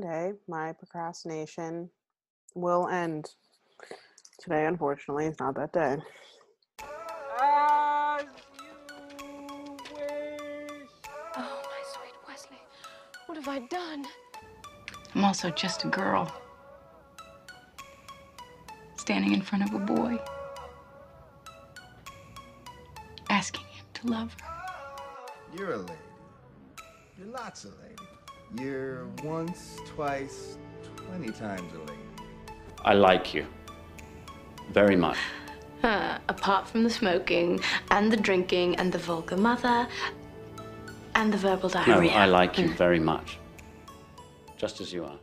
one day my procrastination will end. Today, unfortunately, is not that day. As you wish. Oh, my sweet Wesley. What have I done? I'm also just a girl. Standing in front of a boy. Asking him to love her. You're a lady. You're lots of lady. You're once, twice, twenty times a lady. I like you. Very much. Uh, apart from the smoking and the drinking and the vulgar mother and the verbal diarrhea. No. I like you very much. Just as you are.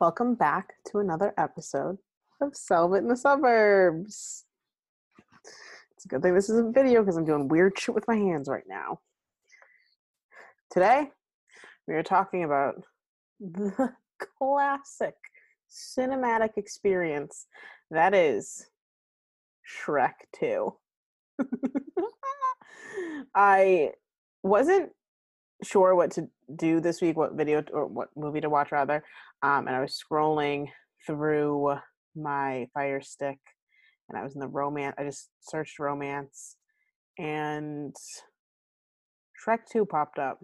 Welcome back to another episode of Selvit in the Suburbs. It's a good thing this is a video because I'm doing weird shit with my hands right now. Today, we are talking about the classic cinematic experience that is Shrek 2. I wasn't sure what to do this week, what video or what movie to watch rather. Um, and I was scrolling through my Fire Stick, and I was in the romance. I just searched romance, and Shrek Two popped up.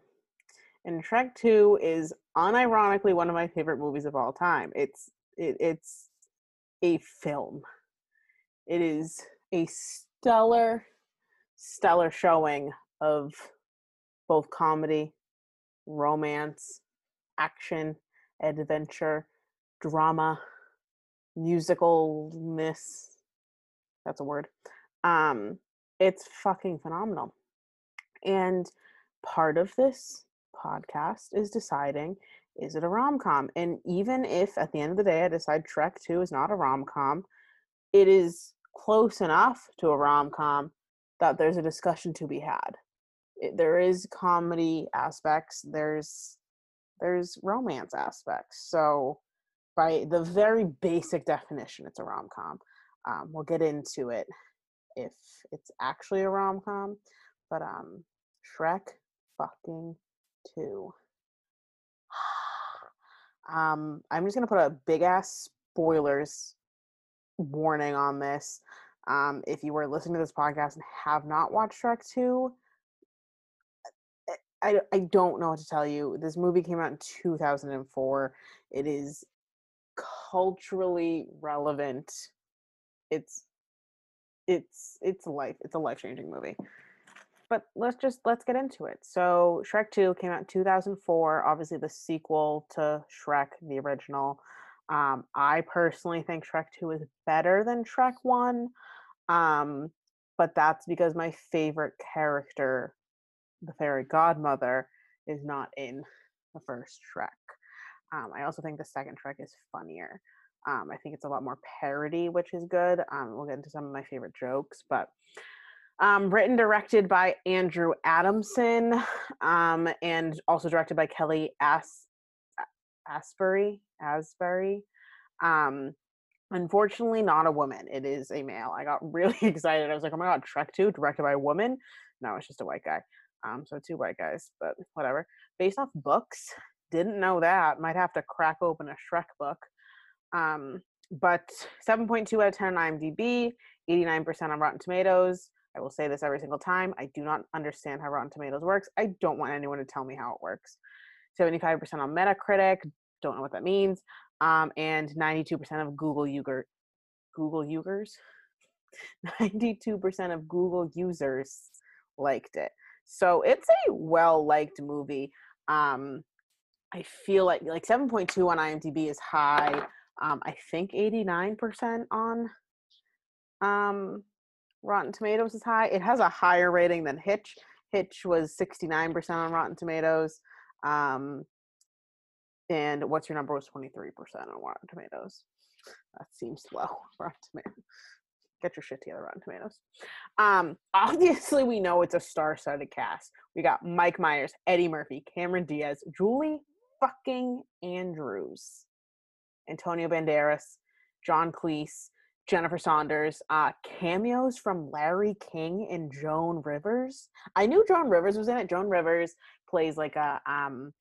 And Shrek Two is unironically one of my favorite movies of all time. It's it, it's a film. It is a stellar, stellar showing of both comedy, romance, action, adventure, drama, musicalness. That's a word. Um, it's fucking phenomenal. And part of this podcast is deciding is it a rom com? And even if at the end of the day I decide Shrek 2 is not a rom com, it is close enough to a rom com that there's a discussion to be had. It, there is comedy aspects, there's there's romance aspects. So by the very basic definition, it's a rom com. Um, we'll get into it if it's actually a rom com. But um, Shrek fucking two. um, I'm just gonna put a big ass spoilers warning on this. Um, if you were listening to this podcast and have not watched Shrek two, I, I don't know what to tell you. This movie came out in 2004. It is culturally relevant. It's it's it's life. It's a life-changing movie. But let's just let's get into it. So Shrek 2 came out in 2004, obviously the sequel to Shrek the original. Um I personally think Shrek 2 is better than Shrek 1. Um but that's because my favorite character the fairy godmother is not in the first Shrek. Um, I also think the second Shrek is funnier. Um, I think it's a lot more parody, which is good. Um, we'll get into some of my favorite jokes, but um, written directed by Andrew Adamson, um, and also directed by Kelly As- Asbury. Asbury. Um, unfortunately, not a woman. It is a male. I got really excited. I was like, "Oh my god, Shrek Two, directed by a woman." No, it's just a white guy. Um, so two white guys, but whatever. Based off books, didn't know that. Might have to crack open a Shrek book. Um, but 7.2 out of 10 on IMDb, 89% on Rotten Tomatoes. I will say this every single time. I do not understand how Rotten Tomatoes works. I don't want anyone to tell me how it works. 75% on Metacritic. Don't know what that means. Um, and 92% of Google user Google users. 92% of Google users liked it. So it's a well liked movie. Um, I feel like like 7.2 on IMDb is high. Um, I think 89% on um, Rotten Tomatoes is high. It has a higher rating than Hitch. Hitch was 69% on Rotten Tomatoes. Um, and what's your number was 23% on Rotten Tomatoes. That seems low. Rotten Tomatoes. Get your shit together, Rotten Tomatoes. Um, obviously, we know it's a star-studded cast. We got Mike Myers, Eddie Murphy, Cameron Diaz, Julie fucking Andrews, Antonio Banderas, John Cleese, Jennifer Saunders, uh, cameos from Larry King and Joan Rivers. I knew Joan Rivers was in it. Joan Rivers plays like a um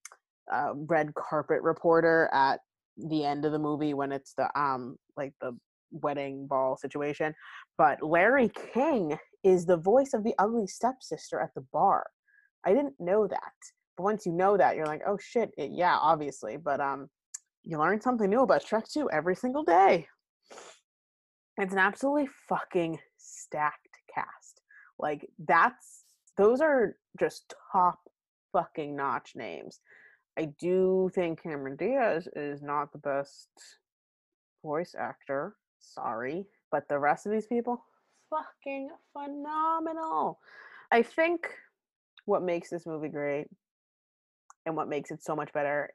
uh, red carpet reporter at the end of the movie when it's the um like the wedding ball situation. But Larry King is the voice of the ugly stepsister at the bar. I didn't know that. But once you know that, you're like, oh shit, it, yeah, obviously. But um, you learn something new about Shrek 2 every single day. It's an absolutely fucking stacked cast. Like that's those are just top fucking notch names. I do think Cameron Diaz is not the best voice actor. Sorry, but the rest of these people fucking phenomenal. I think what makes this movie great and what makes it so much better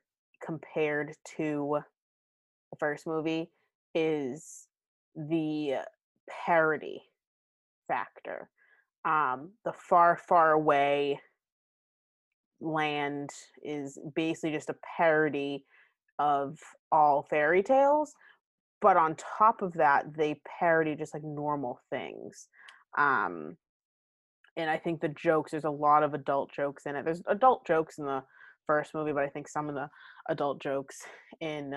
compared to the first movie is the parody factor. Um, the far, far away land is basically just a parody of all fairy tales. But on top of that, they parody just like normal things. Um, and I think the jokes, there's a lot of adult jokes in it. There's adult jokes in the first movie, but I think some of the adult jokes in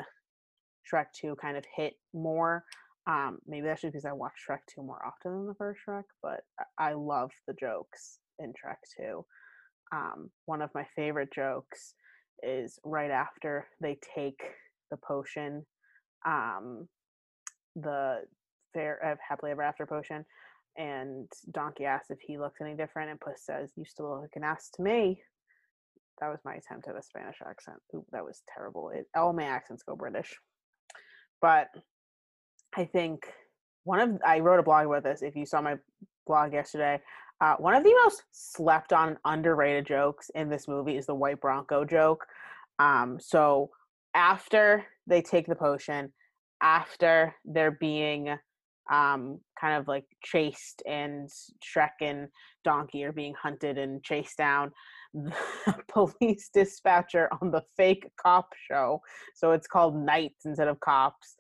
Shrek 2 kind of hit more. Um, maybe that's just because I watch Shrek 2 more often than the first Shrek, but I love the jokes in Shrek 2. Um, one of my favorite jokes is right after they take the potion, um, the fair uh, happily ever after potion, and Donkey asks if he looks any different, and Puss says, "You still look an ass to me." That was my attempt at a Spanish accent. Ooh, that was terrible. It, all my accents go British, but I think one of I wrote a blog about this. If you saw my blog yesterday, uh, one of the most slept on, underrated jokes in this movie is the white Bronco joke. Um, so after they take the potion, after they're being um, kind of like chased and Shrek and Donkey are being hunted and chased down, the police dispatcher on the fake cop show, so it's called Knights instead of cops.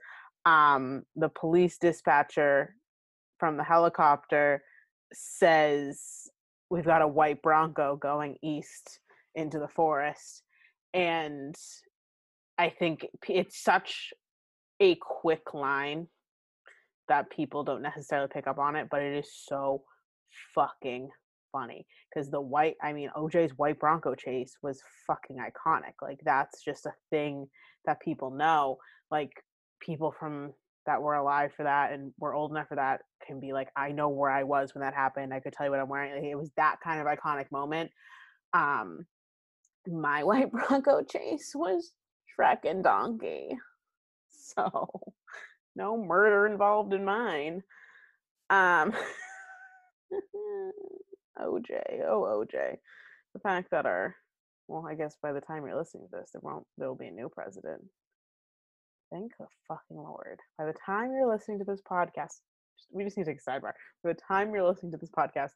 Um, the police dispatcher from the helicopter says we've got a white bronco going east into the forest and i think it's such a quick line that people don't necessarily pick up on it but it is so fucking funny because the white i mean oj's white bronco chase was fucking iconic like that's just a thing that people know like people from that were alive for that and were old enough for that can be like, I know where I was when that happened. I could tell you what I'm wearing. Like, it was that kind of iconic moment. Um, my white Bronco chase was Shrek and Donkey. So no murder involved in mine. Um OJ, oh OJ. The fact that our well, I guess by the time you're listening to this, there won't there will be a new president. Thank the fucking Lord. By the time you're listening to this podcast, we just need to take a sidebar. By the time you're listening to this podcast,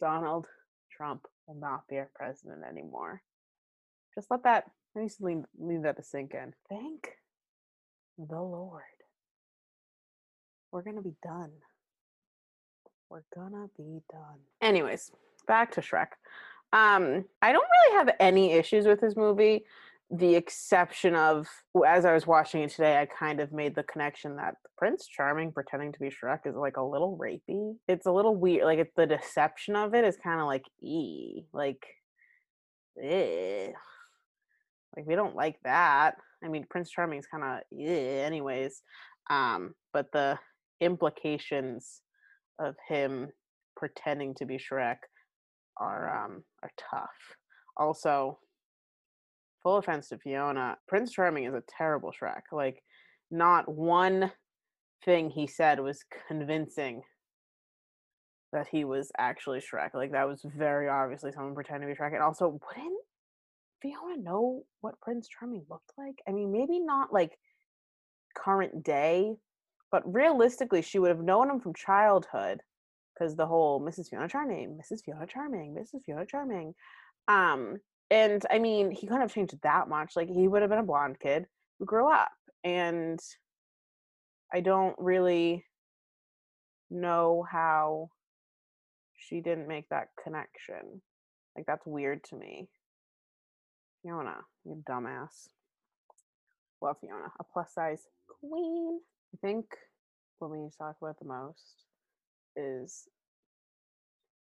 Donald Trump will not be our president anymore. Just let that, I need to leave, leave that to sink in. Thank the Lord. We're going to be done. We're gonna be done. Anyways, back to Shrek. Um, I don't really have any issues with this movie the exception of as I was watching it today, I kind of made the connection that Prince Charming pretending to be Shrek is like a little rapey. It's a little weird. Like the deception of it is kind of like e like, eh. like we don't like that. I mean, Prince Charming is kind of anyways. Um, but the implications of him pretending to be Shrek are um are tough. Also, full offense to Fiona, Prince Charming is a terrible Shrek. Like, not one thing he said was convincing that he was actually Shrek. Like, that was very obviously someone pretending to be Shrek. And also, wouldn't Fiona know what Prince Charming looked like? I mean, maybe not like current day, but realistically, she would have known him from childhood because the whole Mrs. Fiona Charming, Mrs. Fiona Charming, Mrs. Fiona Charming. Um, and I mean, he couldn't have changed that much. Like he would have been a blonde kid who grew up, and I don't really know how she didn't make that connection. Like that's weird to me. Fiona, you dumbass. Love Fiona, a plus size queen. I think what we need to talk about the most is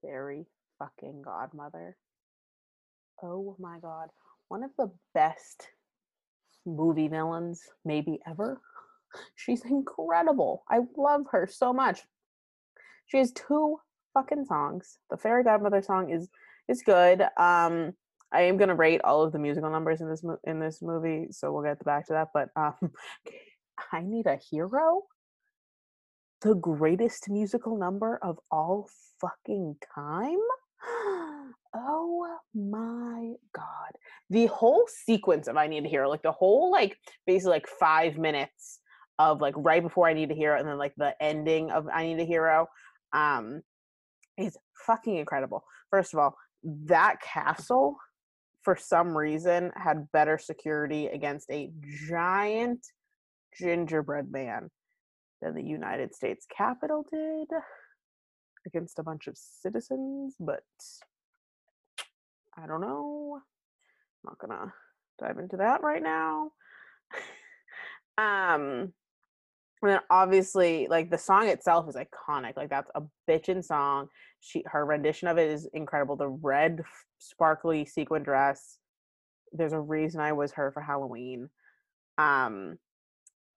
Fairy fucking Godmother. Oh my god. One of the best movie villains maybe ever. She's incredible. I love her so much. She has two fucking songs. The Fairy Godmother song is is good. Um I am gonna rate all of the musical numbers in this mo- in this movie, so we'll get back to that. But um, I need a hero. The greatest musical number of all fucking time. Oh my god! The whole sequence of I Need a Hero, like the whole like basically like five minutes of like right before I Need a Hero, and then like the ending of I Need a Hero, um, is fucking incredible. First of all, that castle for some reason had better security against a giant gingerbread man than the United States Capitol did against a bunch of citizens, but I don't know. I'm not gonna dive into that right now. um and then obviously like the song itself is iconic. Like that's a bitchin' song. She her rendition of it is incredible. The red sparkly sequin dress. There's a reason I was her for Halloween. Um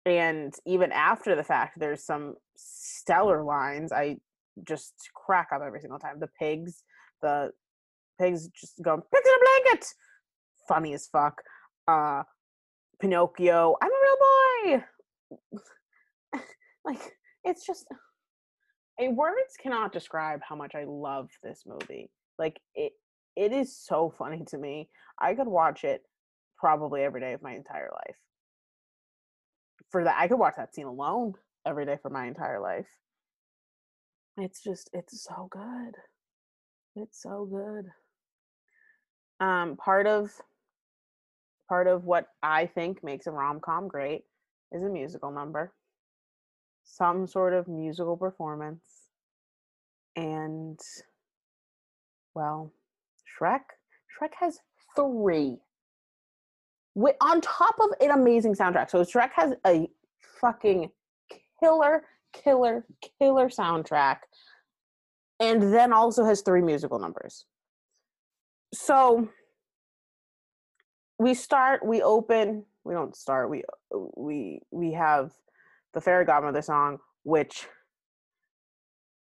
and even after the fact there's some stellar lines I just crack up every single time. The pigs, the pigs just go pigs in a blanket. Funny as fuck. Uh Pinocchio, I'm a real boy. like it's just words cannot describe how much I love this movie. Like it it is so funny to me. I could watch it probably every day of my entire life. For that I could watch that scene alone every day for my entire life. It's just it's so good. It's so good. Um part of part of what I think makes a rom-com great is a musical number some sort of musical performance. And well, Shrek, Shrek has three. Wi- on top of an amazing soundtrack. So Shrek has a fucking killer, killer, killer soundtrack. And then also has three musical numbers. So we start, we open, we don't start, we we we have the fairy godmother song which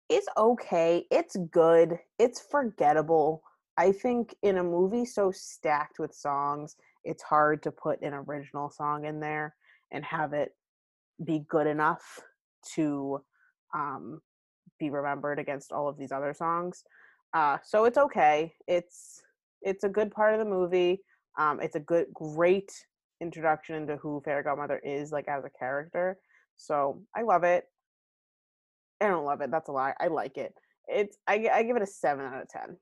is okay it's good it's forgettable. I think in a movie so stacked with songs it's hard to put an original song in there and have it be good enough to um, be remembered against all of these other songs. Uh, so it's okay it's it's a good part of the movie um, it's a good great introduction into who fairy godmother is like as a character so I love it. I don't love it. That's a lie. I like it. It's I, I give it a seven out of ten.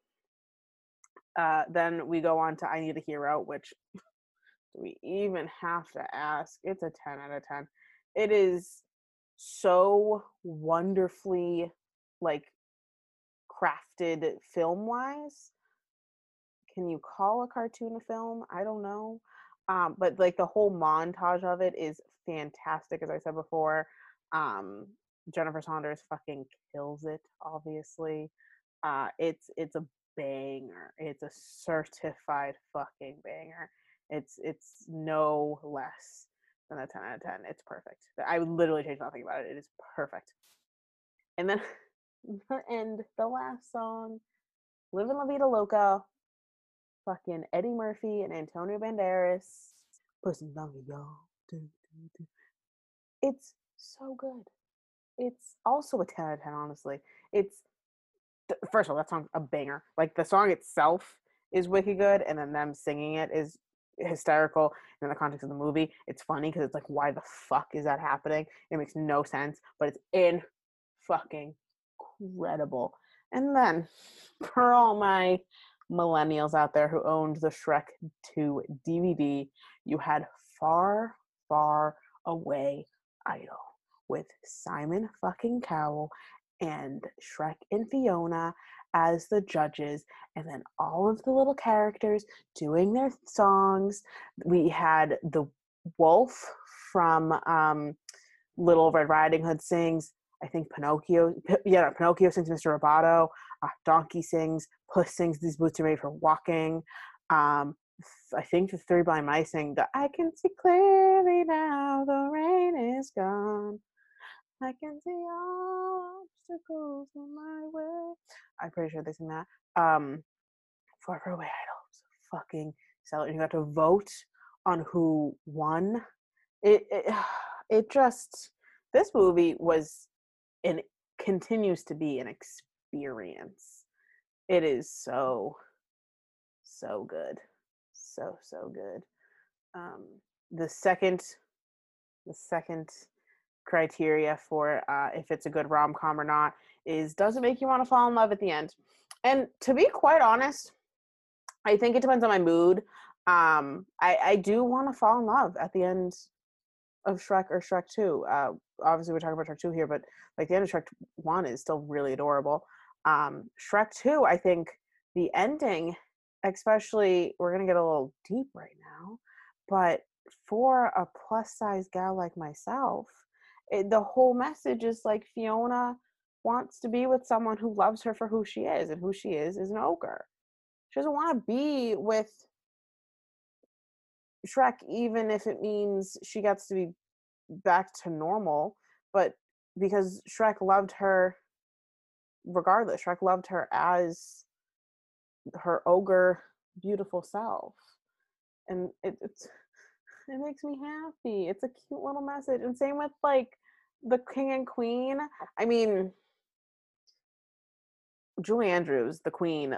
Uh, then we go on to I Need a Hero, which do we even have to ask? It's a ten out of ten. It is so wonderfully like crafted film wise. Can you call a cartoon a film? I don't know. Um, but like the whole montage of it is fantastic, as I said before. Um, Jennifer Saunders fucking kills it, obviously. Uh, it's it's a banger. It's a certified fucking banger. It's it's no less than a 10 out of 10. It's perfect. I would literally change nothing about it. It is perfect. And then the end, the last song, Living La Vida Loca, fucking Eddie Murphy and Antonio Banderas. Put some donkey, y'all. Do, do, do. It's so good. It's also a 10 out of 10, honestly. It's, th- first of all, that song's a banger. Like, the song itself is wicked good, and then them singing it is hysterical. And in the context of the movie, it's funny because it's like, why the fuck is that happening? It makes no sense, but it's in fucking incredible. And then, for oh all my millennials out there who owned the Shrek 2 DVD, you had Far, Far Away Idol with Simon fucking Cowell and Shrek and Fiona as the judges, and then all of the little characters doing their songs. We had the wolf from um, Little Red Riding Hood sings. I think Pinocchio, yeah, Pinocchio sings Mr. Roboto. Uh, Donkey sings. Puss sings. These boots are made for walking. Um, I think the Three Blind Mice sing the I can see clearly now. The rain is gone. I can see obstacles in my way. I'm pretty sure they sing that. Um, Far, Far Away Idols, fucking stellar. And you have to vote on who won. It, it, it just this movie was and continues to be an experience. It is so, so good, so so good. Um, the second, the second criteria for uh, if it's a good rom com or not is does it make you want to fall in love at the end? And to be quite honest, I think it depends on my mood. Um, I, I do want to fall in love at the end of Shrek or Shrek 2. Uh, obviously, we're talking about Shrek 2 here, but like the end of Shrek 1 is still really adorable. Um, Shrek 2, I think the ending, especially, we're going to get a little deep right now, but for a plus size gal like myself, it, the whole message is like Fiona wants to be with someone who loves her for who she is, and who she is is an ogre. She doesn't want to be with Shrek, even if it means she gets to be back to normal. But because Shrek loved her regardless, Shrek loved her as her ogre, beautiful self. And it, it's it makes me happy. It's a cute little message. And same with like the king and queen. I mean, Julie Andrews, the queen,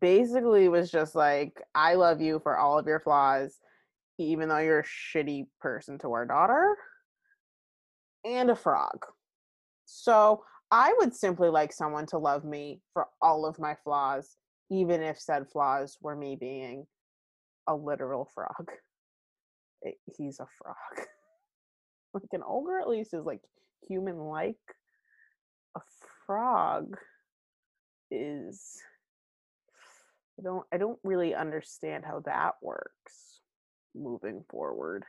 basically was just like, I love you for all of your flaws, even though you're a shitty person to our daughter and a frog. So I would simply like someone to love me for all of my flaws, even if said flaws were me being a literal frog. It- he's a frog. like an ogre at least is like human like. A frog is I don't I don't really understand how that works moving forward.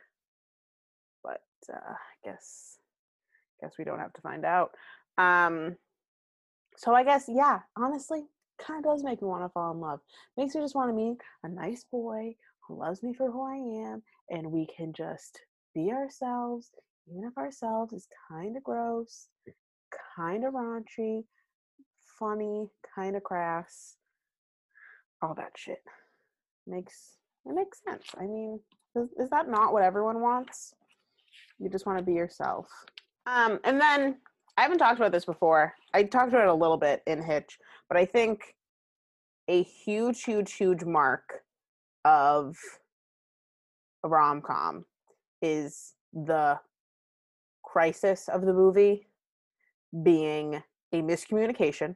But uh I guess guess we don't have to find out. Um so I guess yeah, honestly, kind of does make me want to fall in love. Makes me just want to meet a nice boy who loves me for who I am and we can just be ourselves, even if ourselves is kind of gross, kind of raunchy, funny, kind of crass, all that shit. Makes it makes sense. I mean, is, is that not what everyone wants? You just want to be yourself. Um, and then I haven't talked about this before. I talked about it a little bit in Hitch, but I think a huge, huge, huge mark of a rom com is the crisis of the movie being a miscommunication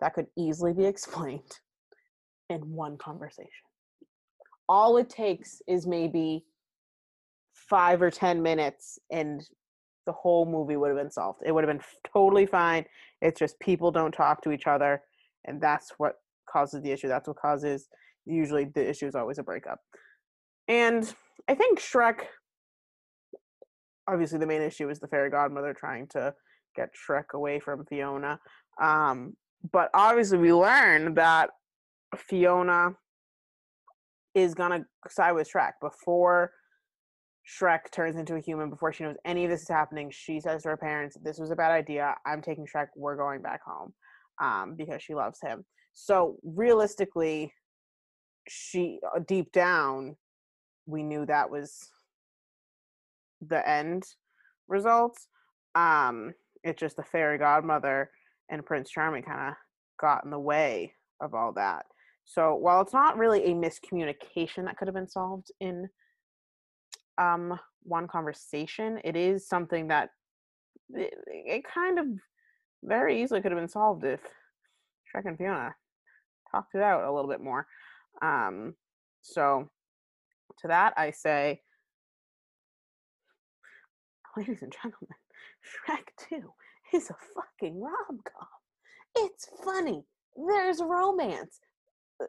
that could easily be explained in one conversation. All it takes is maybe five or 10 minutes, and the whole movie would have been solved. It would have been totally fine. It's just people don't talk to each other, and that's what causes the issue. That's what causes usually the issue is always a breakup. And I think Shrek, obviously, the main issue is the fairy godmother trying to get Shrek away from Fiona. Um, but obviously, we learn that Fiona is gonna side with Shrek before Shrek turns into a human. Before she knows any of this is happening, she says to her parents, "This was a bad idea. I'm taking Shrek. We're going back home," um, because she loves him. So realistically, she uh, deep down, we knew that was the end results. Um, it's just the fairy godmother and Prince Charming kind of got in the way of all that. So while it's not really a miscommunication that could have been solved in um, one conversation, it is something that it, it kind of very easily could have been solved if Shrek and Fiona talked it out a little bit more. Um, so to that, I say, ladies and gentlemen, Shrek 2 is a fucking rom com. It's funny. There's romance.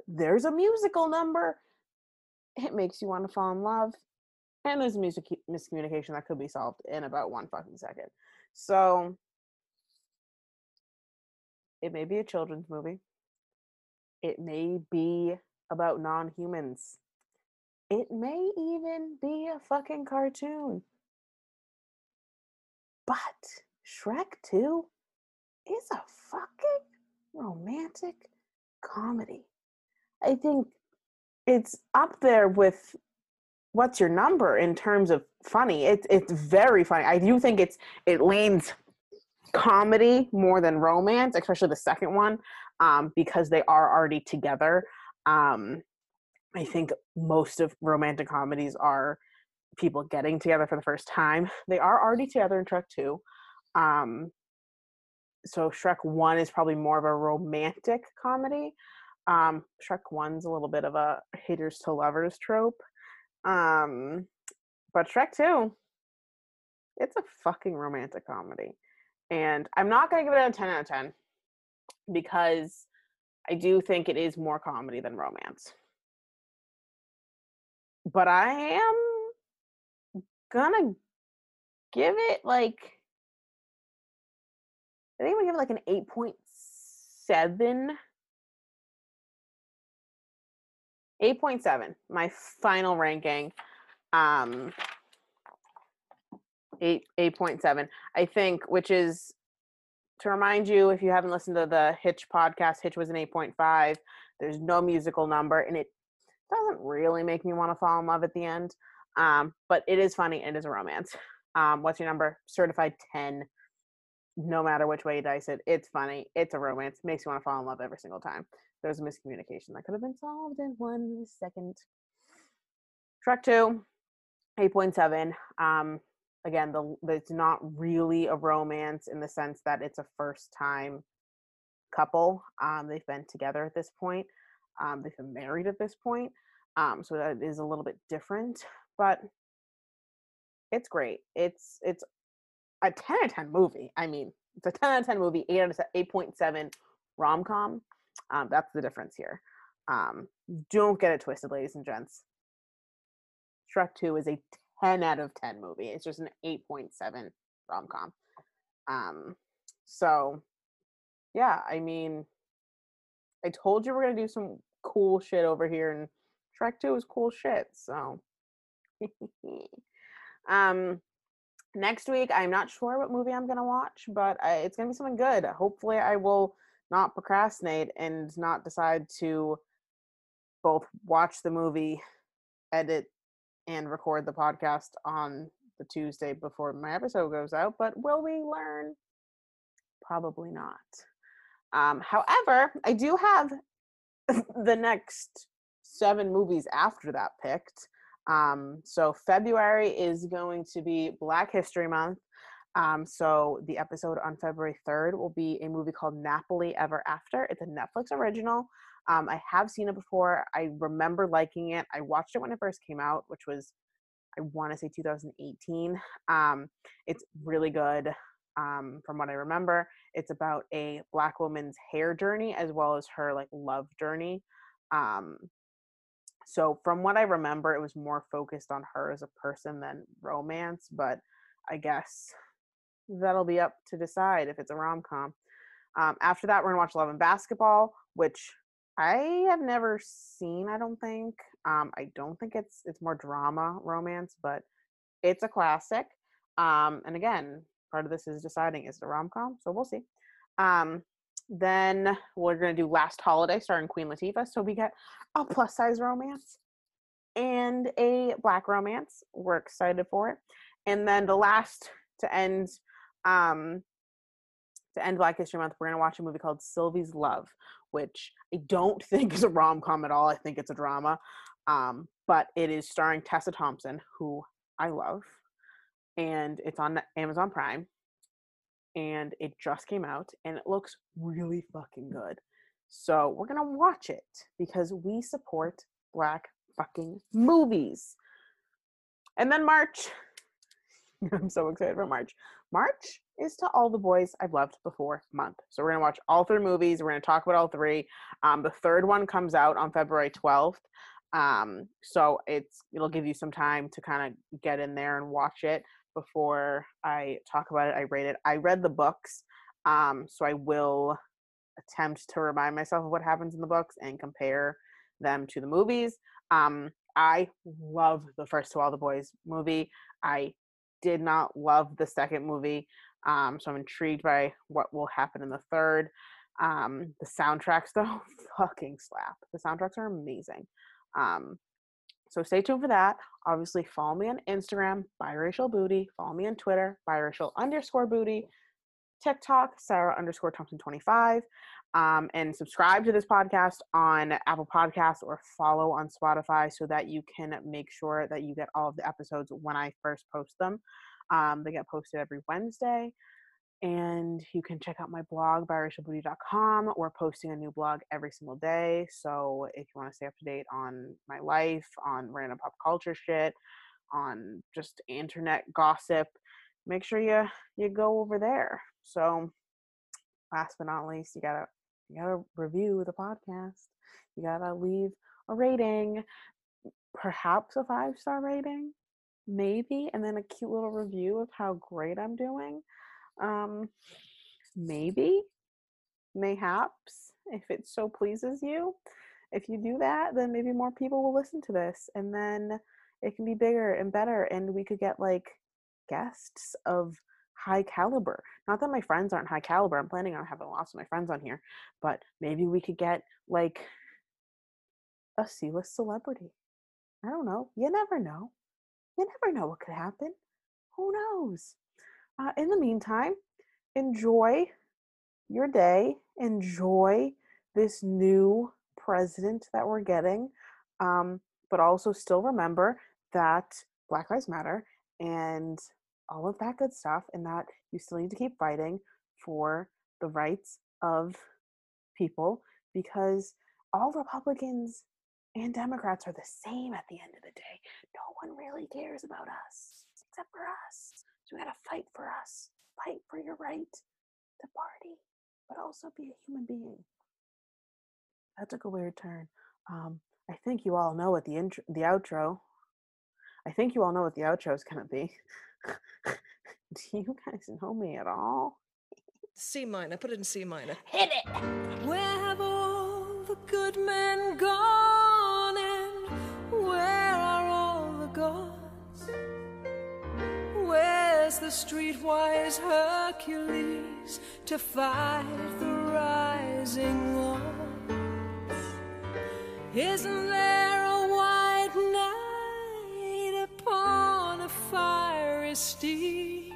There's a musical number. It makes you want to fall in love. And there's music miscommunication that could be solved in about one fucking second. So it may be a children's movie. It may be about non humans. It may even be a fucking cartoon. But Shrek 2 is a fucking romantic comedy. I think it's up there with what's your number in terms of funny. It's it's very funny. I do think it's it leans comedy more than romance, especially the second one, um, because they are already together. Um, I think most of romantic comedies are people getting together for the first time. They are already together in Shrek 2. Um, so Shrek 1 is probably more of a romantic comedy. Um, Shrek 1's a little bit of a haters to lovers trope. Um, but Shrek 2, it's a fucking romantic comedy. And I'm not going to give it a 10 out of 10 because I do think it is more comedy than romance. But I am gonna give it like I think I'm gonna give it like an 8.7. 8.7, my final ranking. Um 8 8.7. I think which is to remind you if you haven't listened to the Hitch podcast, Hitch was an 8.5. There's no musical number and it doesn't really make me want to fall in love at the end. Um, but it is funny. It is a romance. Um, what's your number? Certified 10. No matter which way you dice it, it's funny. It's a romance. Makes you want to fall in love every single time. There's a miscommunication that could have been solved in one second. Shrek 2, 8.7. Um, again, the it's not really a romance in the sense that it's a first time couple. Um, they've been together at this point. Um, they've been married at this point. Um, so that is a little bit different, but it's great. It's it's a 10 out of 10 movie. I mean, it's a 10 out of 10 movie, 8 out of 8.7 rom com. Um, that's the difference here. Um, don't get it twisted, ladies and gents. Shrek 2 is a 10 out of 10 movie. It's just an 8.7 rom com. Um, so, yeah, I mean, I told you we're gonna do some cool shit over here, and Shrek 2 is cool shit. So, um, next week I'm not sure what movie I'm gonna watch, but I, it's gonna be something good. Hopefully, I will not procrastinate and not decide to both watch the movie, edit, and record the podcast on the Tuesday before my episode goes out. But will we learn? Probably not. Um, however, I do have the next seven movies after that picked. Um, so February is going to be Black History Month. Um, so the episode on February 3rd will be a movie called Nappily Ever After. It's a Netflix original. Um, I have seen it before. I remember liking it. I watched it when it first came out, which was, I want to say 2018. Um, it's really good. Um, from what I remember, it's about a black woman's hair journey as well as her like love journey. Um, so from what I remember, it was more focused on her as a person than romance, but I guess that'll be up to decide if it's a rom com. Um, after that, we're gonna watch Love and Basketball, which I have never seen. I don't think. Um, I don't think it's it's more drama romance, but it's a classic. Um, and again, part of this is deciding is it a rom com, so we'll see. Um, then we're gonna do Last Holiday starring Queen Latifah, so we get a plus size romance and a black romance. We're excited for it. And then the last to end um to end Black History Month, we're gonna watch a movie called Sylvie's Love, which I don't think is a rom com at all. I think it's a drama. Um, but it is starring Tessa Thompson, who I love, and it's on Amazon Prime. And it just came out, and it looks really fucking good. So we're gonna watch it because we support black fucking movies. And then March, I'm so excited for March. March is to all the boys I've loved before month. So we're gonna watch all three movies. We're gonna talk about all three. Um, the third one comes out on February 12th. Um, so it's it'll give you some time to kind of get in there and watch it before I talk about it. I rate it. I read the books, um, so I will attempt to remind myself of what happens in the books and compare them to the movies. Um, I love the first To All the Boys movie. I did not love the second movie, um, so I'm intrigued by what will happen in the third. Um, the soundtracks, though, fucking slap. The soundtracks are amazing. Um, so stay tuned for that. Obviously, follow me on Instagram, biracial booty. Follow me on Twitter, biracial underscore booty. TikTok, Sarah underscore Thompson 25. Um, and subscribe to this podcast on Apple Podcasts or follow on Spotify so that you can make sure that you get all of the episodes when I first post them. Um, they get posted every Wednesday. And you can check out my blog, biracialbooty.com. We're posting a new blog every single day. So if you want to stay up to date on my life, on random pop culture shit, on just internet gossip, make sure you you go over there. So last but not least, you gotta you gotta review the podcast. You gotta leave a rating, perhaps a five star rating, maybe, and then a cute little review of how great I'm doing. Um, maybe, mayhaps, if it so pleases you. If you do that, then maybe more people will listen to this, and then it can be bigger and better, and we could get like guests of high caliber. Not that my friends aren't high caliber. I'm planning on having lots of my friends on here, but maybe we could get like a C-list celebrity. I don't know. You never know. You never know what could happen. Who knows? Uh, in the meantime, enjoy your day. Enjoy this new president that we're getting. Um, but also still remember that Black Lives Matter and all of that good stuff, and that you still need to keep fighting for the rights of people because all Republicans and Democrats are the same at the end of the day. No one really cares about us except for us. So we gotta fight for us. Fight for your right to party, but also be a human being. That took a weird turn. Um, I think you all know what the intro, the outro. I think you all know what the outro is gonna be. Do you guys know me at all? C minor. Put it in C minor. Hit it! Where have all the good men gone and where are all the gods? Where's the streetwise Hercules to fight the rising odds? Isn't there steed?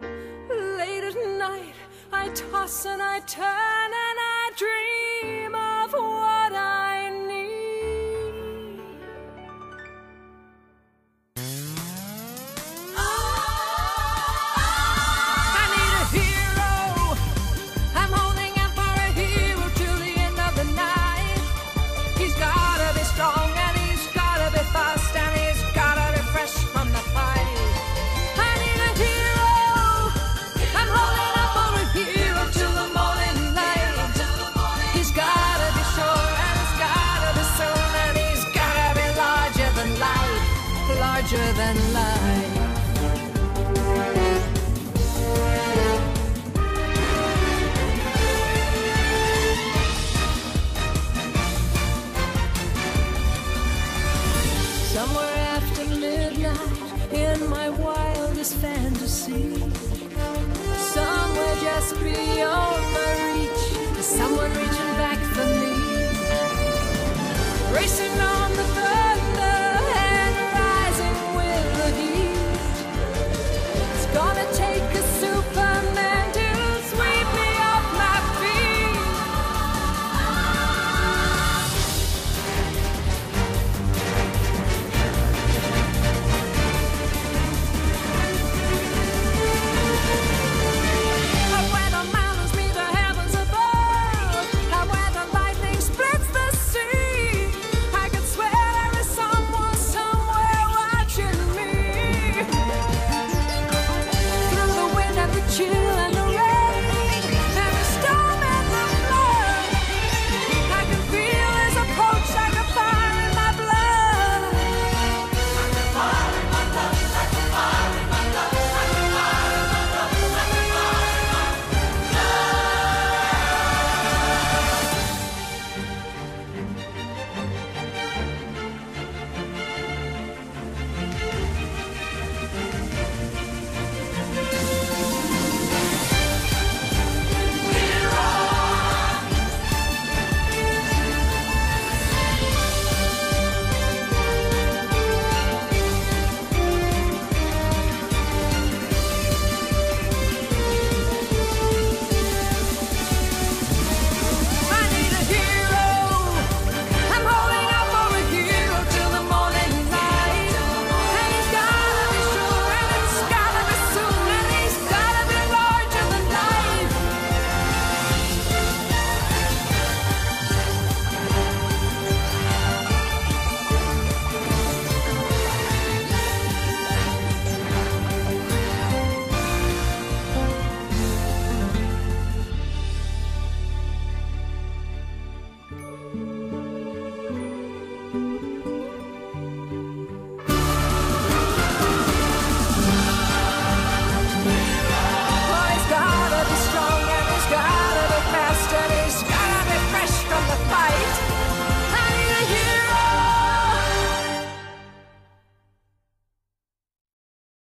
Late at night, I toss and I turn